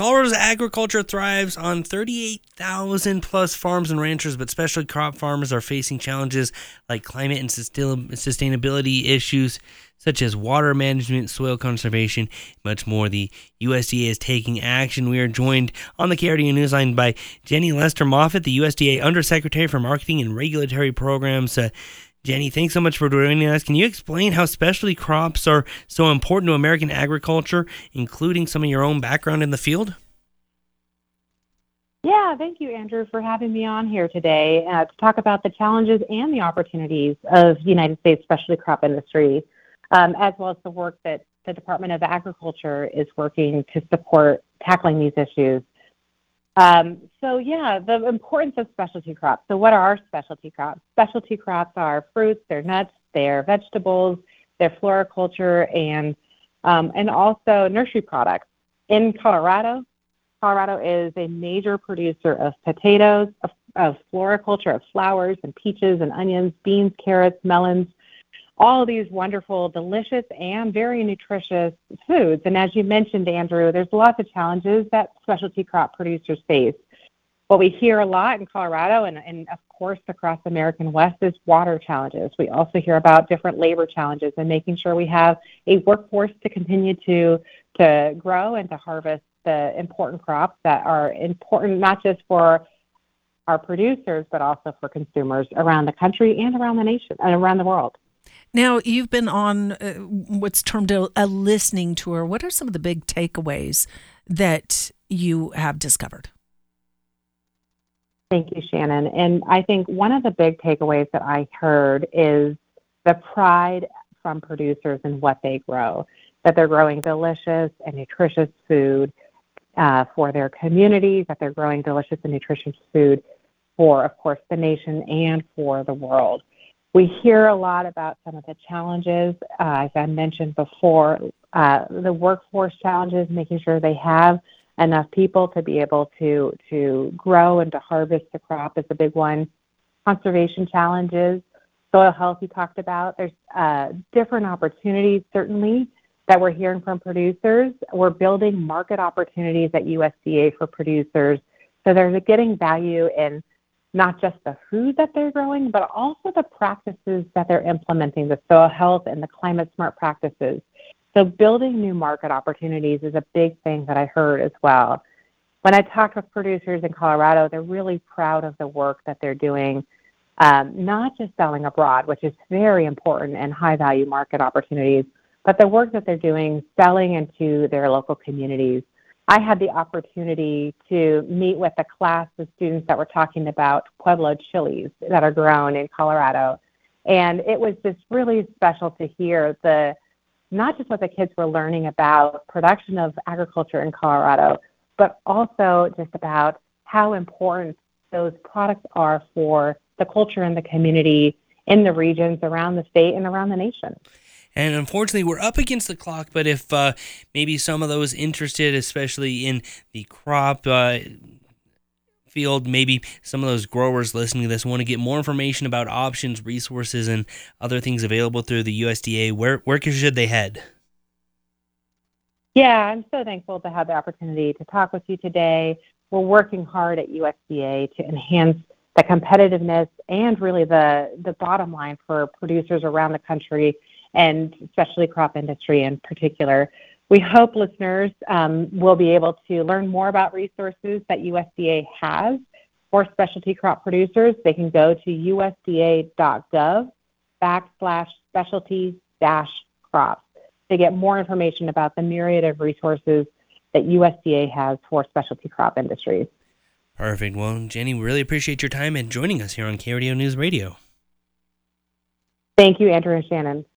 Colorado's agriculture thrives on 38,000 plus farms and ranchers, but specialty crop farmers are facing challenges like climate and sustainability issues such as water management, soil conservation, much more. The USDA is taking action. We are joined on the KRDO Newsline by Jenny Lester Moffitt, the USDA Undersecretary for Marketing and Regulatory Programs. Uh, Jenny, thanks so much for joining us. Can you explain how specialty crops are so important to American agriculture, including some of your own background in the field? Yeah, thank you, Andrew, for having me on here today uh, to talk about the challenges and the opportunities of the United States specialty crop industry, um, as well as the work that the Department of Agriculture is working to support tackling these issues. Um, so yeah, the importance of specialty crops. So what are our specialty crops? Specialty crops are fruits, they're nuts, they're vegetables, they're floriculture, and um, and also nursery products. In Colorado, Colorado is a major producer of potatoes, of, of floriculture, of flowers and peaches and onions, beans, carrots, melons, all these wonderful, delicious, and very nutritious foods. And as you mentioned, Andrew, there's lots of challenges that specialty crop producers face. What we hear a lot in Colorado and, and of course across the American West is water challenges. We also hear about different labor challenges and making sure we have a workforce to continue to to grow and to harvest the important crops that are important not just for our producers but also for consumers around the country and around the nation and around the world. Now, you've been on uh, what's termed a, a listening tour. What are some of the big takeaways that you have discovered? Thank you, Shannon. And I think one of the big takeaways that I heard is the pride from producers in what they grow, that they're growing delicious and nutritious food uh, for their communities, that they're growing delicious and nutritious food for, of course, the nation and for the world. We hear a lot about some of the challenges, uh, as I mentioned before, uh, the workforce challenges, making sure they have enough people to be able to to grow and to harvest the crop is a big one. Conservation challenges, soil health you talked about. There's uh, different opportunities certainly that we're hearing from producers. We're building market opportunities at USDA for producers, so they're getting value in not just the food that they're growing, but also the practices that they're implementing, the soil health and the climate smart practices. So building new market opportunities is a big thing that I heard as well. When I talk with producers in Colorado, they're really proud of the work that they're doing, um, not just selling abroad, which is very important and high value market opportunities, but the work that they're doing selling into their local communities I had the opportunity to meet with a class of students that were talking about Pueblo chilies that are grown in Colorado. And it was just really special to hear the not just what the kids were learning about production of agriculture in Colorado, but also just about how important those products are for the culture and the community in the regions around the state and around the nation. And unfortunately, we're up against the clock. But if uh, maybe some of those interested, especially in the crop uh, field, maybe some of those growers listening to this want to get more information about options, resources, and other things available through the USDA, where where should they head? Yeah, I'm so thankful to have the opportunity to talk with you today. We're working hard at USDA to enhance the competitiveness and really the the bottom line for producers around the country and especially crop industry in particular. We hope listeners um, will be able to learn more about resources that USDA has for specialty crop producers. They can go to usda.gov backslash specialty dash crops to get more information about the myriad of resources that USDA has for specialty crop industries. Perfect. Well, Jenny, we really appreciate your time and joining us here on KRDO News Radio. Thank you, Andrew and Shannon.